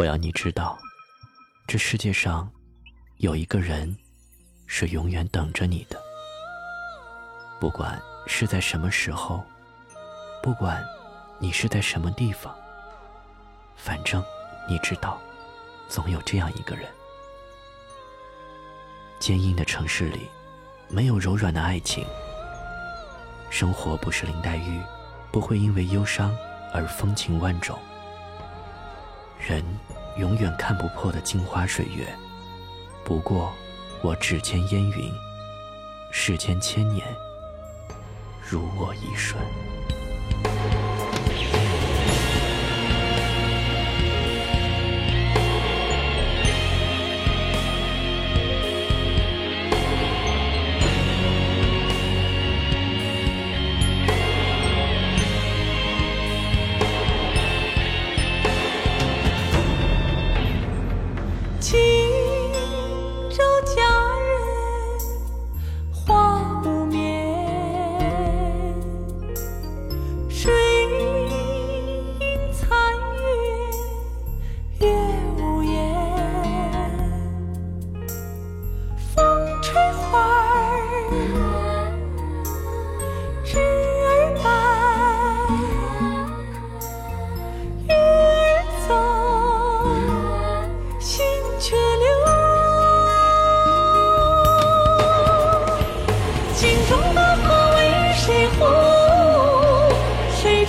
我要你知道，这世界上有一个人是永远等着你的。不管是在什么时候，不管你是在什么地方，反正你知道，总有这样一个人。坚硬的城市里，没有柔软的爱情。生活不是林黛玉，不会因为忧伤而风情万种。人永远看不破的镜花水月，不过我指尖烟云，世间千年，如我一瞬。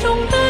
中的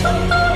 冲锋